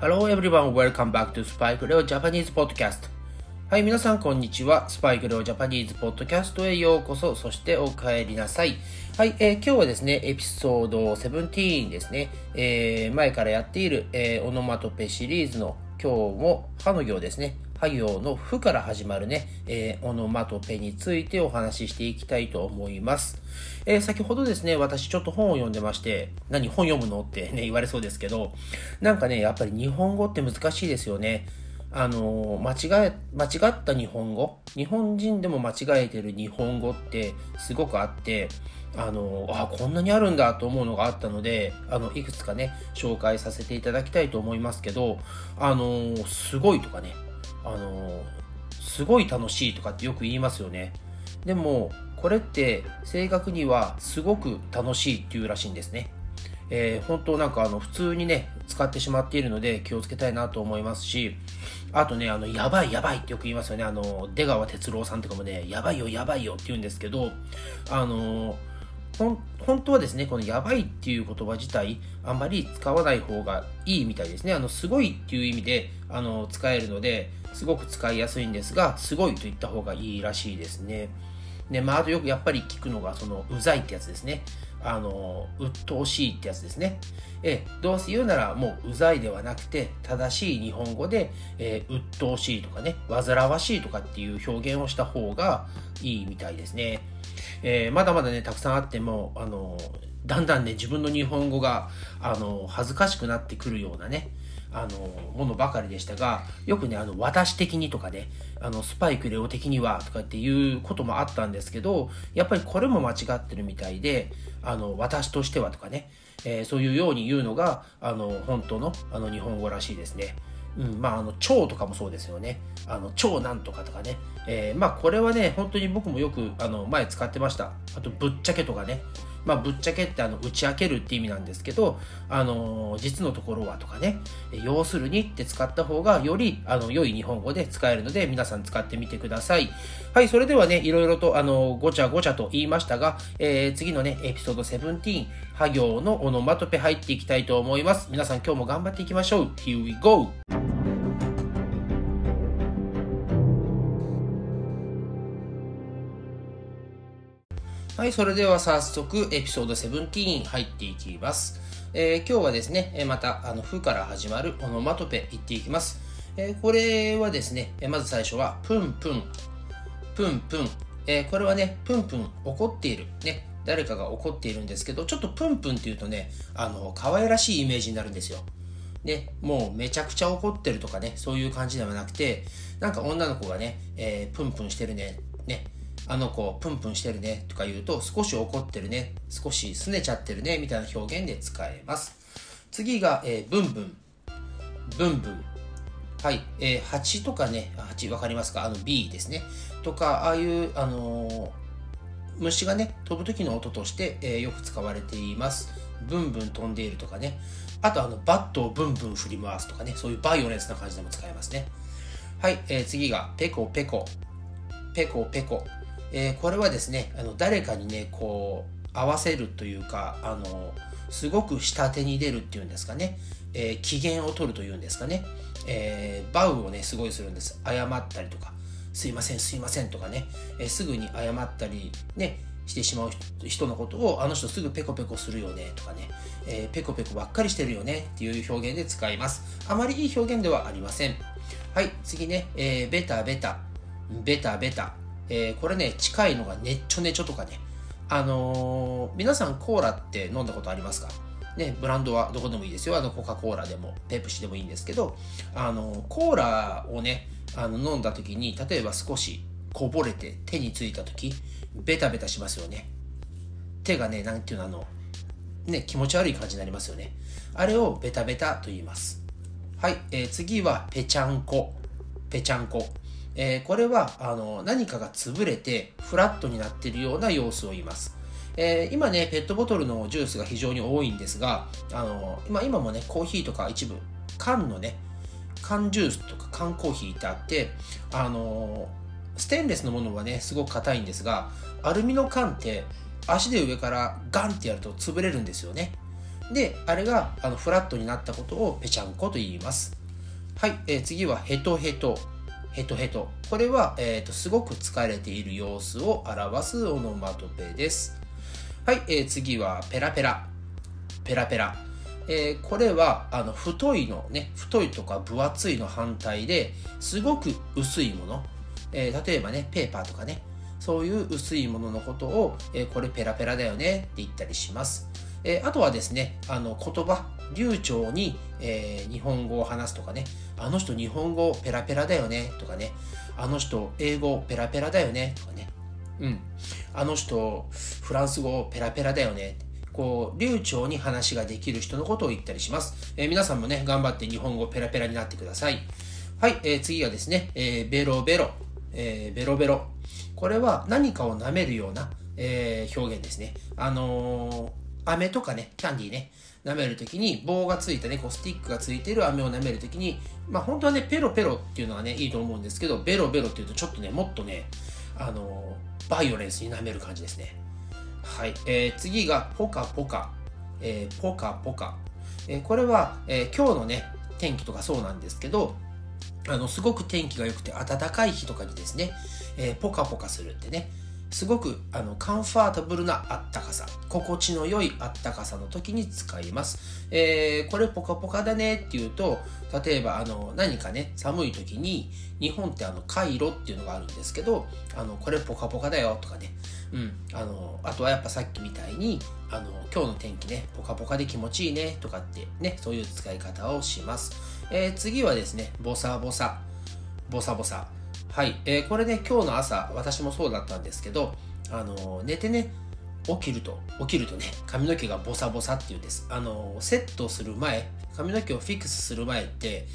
Hello everyone, welcome back to Spike Leo Japanese Podcast. はい、皆さんこんにちは。Spike Leo Japanese Podcast へようこそ、そしてお帰りなさい。はい、えー、今日はですね、エピソード17ですね、えー、前からやっている、えー、オノマトペシリーズの今日も歯の行ですね、は行の負から始まるね、えー、オノマトペについてお話ししていきたいと思います。えー、先ほどですね、私ちょっと本を読んでまして、何本読むのってね、言われそうですけど、なんかね、やっぱり日本語って難しいですよね。あの間違え、間違った日本語、日本人でも間違えてる日本語ってすごくあって、あのあ、こんなにあるんだと思うのがあったので、あの、いくつかね、紹介させていただきたいと思いますけど、あのすごいとかね、あのすごい楽しいとかってよく言いますよね。でもこれって正確にはすごく楽しいっていうらしいんですね。えー、本当なんかあの普通にね使ってしまっているので気をつけたいなと思いますしあとねあのやばいやばいってよく言いますよね。あの出川哲朗さんとかもねやばいよやばいよって言うんですけどあの本当はですね、このやばいっていう言葉自体、あんまり使わない方がいいみたいですね。あの、すごいっていう意味で、あの、使えるので、すごく使いやすいんですが、すごいと言った方がいいらしいですね。で、まあ、あとよくやっぱり聞くのが、その、うざいってやつですね。あの、鬱陶しいってやつですね。え、どうせ言うなら、もう、うざいではなくて、正しい日本語で、えー、鬱陶しいとかね、煩わしいとかっていう表現をした方がいいみたいですね。えー、まだまだね、たくさんあっても、あの、だんだんね、自分の日本語が、あの、恥ずかしくなってくるようなね、あの、ものばかりでしたが、よくね、あの、私的にとかね、あの、スパイクレオ的にはとかっていうこともあったんですけど、やっぱりこれも間違ってるみたいで、あの、私としてはとかね、えー、そういうように言うのが、あの、本当の、あの、日本語らしいですね。うん、まあ、あの、超とかもそうですよね。あの、超なんとかとかね。えー、まあ、これはね、本当に僕もよく、あの、前使ってました。あと、ぶっちゃけとかね。まあ、ぶっちゃけってあの打ち明けるって意味なんですけど、あの実のところはとかね、要するにって使った方がよりあの良い日本語で使えるので皆さん使ってみてください。はい、それではね、いろいろとあのごちゃごちゃと言いましたが、えー、次のね、エピソード17、ハ行のオノマトペ入っていきたいと思います。皆さん今日も頑張っていきましょう。Here we go! はい、それでは早速エピソード17入っていきます。えー、今日はですね、また、あの、ふから始まるオノマトペ言っていきます。えー、これはですね、まず最初は、プンプン、プンプン。えー、これはね、プンプン、怒っている。ね、誰かが怒っているんですけど、ちょっとプンプンっていうとね、あの、可愛らしいイメージになるんですよ。ね、もうめちゃくちゃ怒ってるとかね、そういう感じではなくて、なんか女の子がね、えー、プンプンしてるね、ね、あの子プンプンしてるねとか言うと少し怒ってるね少し拗ねちゃってるねみたいな表現で使えます。次が、えー、ブンブン。ブンブン。はい、えー、蜂とかね蜂わかりますか？あの B ですね。とかああいうあのー、虫がね飛ぶ時の音として、えー、よく使われています。ブンブン飛んでいるとかね。あとあのバットをブンブン振り回すとかね。そういうバイオレンスな感じでも使えますね。はい、えー、次がペコペコ。ペコペコ。えー、これはですねあの誰かにねこう合わせるというかあのすごく下手に出るっていうんですかね、えー、機嫌を取るというんですかね、えー、バウをねすごいするんです。謝ったりとか。すいませんすいませんとかね、えー、すぐに謝ったりねしてしまう人のことをあの人すぐペコペコするよねとかね、えー、ペコペコばっかりしてるよねっていう表現で使います。あまりいい表現ではありません。はい次ね、えー、ベタベタ。ベタベタ。えー、これね、近いのがねっちょねちょとかね。あのー、皆さんコーラって飲んだことありますか？ね、ブランドはどこでもいいですよ。あの、コカ・コーラでも、ペプシでもいいんですけど、あの、コーラをね、あの、飲んだ時に、例えば少しこぼれて手についた時、ベタベタしますよね。手がね、なんていうの、あの、ね、気持ち悪い感じになりますよね。あれをベタベタと言います。はい、えー、次は、ぺちゃんこ。ぺちゃんこ。えー、これはあの何かが潰れてフラットになっているような様子を言います。えー、今ね、ペットボトルのジュースが非常に多いんですが、あの今今もね、コーヒーとか一部、缶のね、缶ジュースとか缶コーヒーってあって、あのステンレスのものはね、すごく硬いんですが、アルミの缶って足で上からガンってやると潰れるんですよね。で、あれがあのフラットになったことをぺちゃんこと言います。はい、えー、次はヘトヘト。ヘトヘト。これは、えーと、すごく疲れている様子を表すオノマトペです。はい、えー、次はペラペラ。ペラペラ。えー、これはあの太いのね、太いとか分厚いの反対ですごく薄いもの。えー、例えばね、ペーパーとかね、そういう薄いもののことを、えー、これペラペラだよねって言ったりします。えー、あとはですね、あの言葉、流暢に、えー、日本語を話すとかね、あの人日本語ペラペラだよね。とかね、あの人英語ペラペラだよね。とかね、うん、あの人フランス語ペラペラだよね。こう、流暢に話ができる人のことを言ったりします。えー、皆さんもね、頑張って日本語ペラペラになってください。はい、えー、次はですね、えー、ベロベロ、え、ベロベロ。これは何かを舐めるような、え、表現ですね。あの、飴とかね、キャンディーね、舐めるときに棒がついたね、こうスティックがついてる飴を舐めるときに、まあ本当はね、ペロペロっていうのがね、いいと思うんですけど、ベロベロっていうとちょっとね、もっとね、あのー、バイオレンスに舐める感じですね。はい。えー、次が、ポカポカ。えー、ポカポカ。えー、これは、えー、今日のね、天気とかそうなんですけど、あの、すごく天気が良くて暖かい日とかにですね、えー、ポカポカするってね、すごくあのカンファータブルなあったかさ、心地の良いあったかさの時に使います。えー、これポカポカだねっていうと、例えばあの何かね、寒い時に日本ってあのカイロっていうのがあるんですけど、あのこれポカポカだよとかね、うん、あのあとはやっぱさっきみたいにあの今日の天気ね、ポカポカで気持ちいいねとかってね、そういう使い方をします。えー、次はですね、ボサボサ、ボサボサ。はい、えー、これね、今日の朝、私もそうだったんですけど、あの寝てね、起きると、起きるとね、髪の毛がボサボサっていうんです。あのセットする前、髪の毛をフィックスする前って、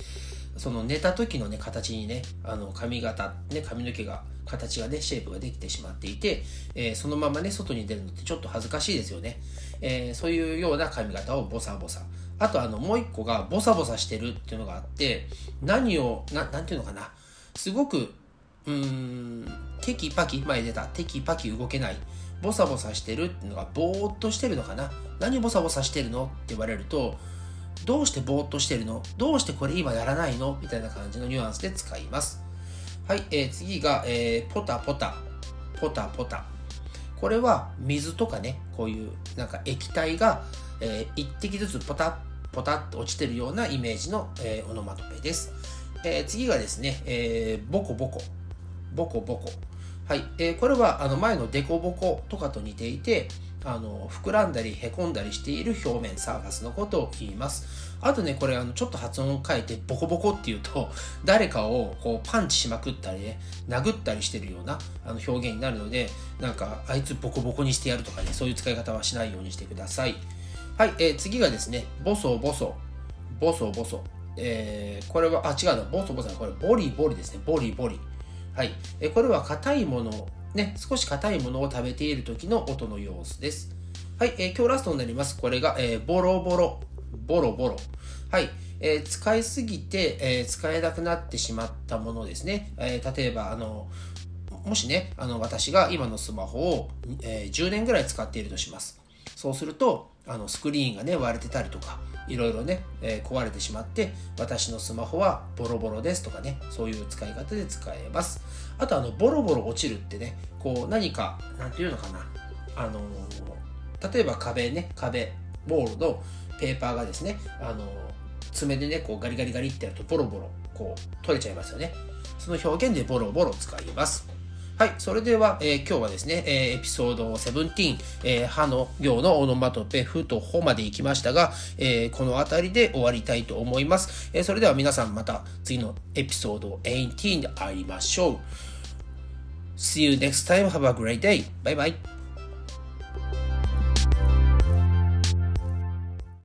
その寝た時のね、形にね、あの髪型、ね、髪の毛が、形がね、シェイプができてしまっていて、えー、そのままね、外に出るのってちょっと恥ずかしいですよね。えー、そういうような髪型をボサボサ。あと、あの、もう一個がボサボサしてるっていうのがあって、何を、ななんていうのかな。すごくうーん、テキパキ、前出た、テキパキ動けない、ボサボサしてるっていうのが、ぼーっとしてるのかな何ボサボサしてるのって言われると、どうしてぼーっとしてるの？どうしてこれ今やらないの？みたいな感じのニュアンスで使います。はい、えー、次が、えー、ポタポタ、ポタポタ。これは水とかね、こういうなんか液体が、えー、一滴ずつポタポタッと落ちてるようなイメージの、えー、オノマトペです。えー、次がですね、えー、ボコボコ。ボコボコ。はい。えー、これは、あの、前のデコボコとかと似ていて、あの、膨らんだり凹んだりしている表面サーファスのことを言います。あとね、これ、あの、ちょっと発音を変えて、ボコボコっていうと、誰かをこうパンチしまくったりね、殴ったりしてるようなあの表現になるので、なんか、あいつボコボコにしてやるとかね、そういう使い方はしないようにしてください。はい。えー、次がですね、ボソボソ、ボソボソ。えー、これは、あ、違うな、ボソボソこれ、ボリボリですね、ボリボリ。はい。えこれは硬いもの、ね、少し硬いものを食べている時の音の様子です。はい。え今日ラストになります。これが、えー、ボロボロ、ボロボロ。はい。えー、使いすぎて、えー、使えなくなってしまったものですね。え例えば、あの、もしね、あの、私が今のスマホを、え10年ぐらい使っているとします。そうすると、あの、スクリーンがね、割れてたりとか、いろいろね、えー、壊れてしまって、私のスマホはボロボロですとかね、そういう使い方で使えます。あと、あの、ボロボロ落ちるってね、こう、何か、なんていうのかな、あのー、例えば壁ね、壁、ボールのペーパーがですね、あのー、爪でね、こうガリガリガリってやるとボロボロ、こう、取れちゃいますよね。その表現でボロボロ使います。はい。それでは、えー、今日はですね、えー、エピソード17、えー、歯の行のオノマトペ、フとホまで行きましたが、えー、この辺りで終わりたいと思います。えー、それでは皆さんまた次のエピソード18で会いましょう。See you next time. Have a great day. Bye bye.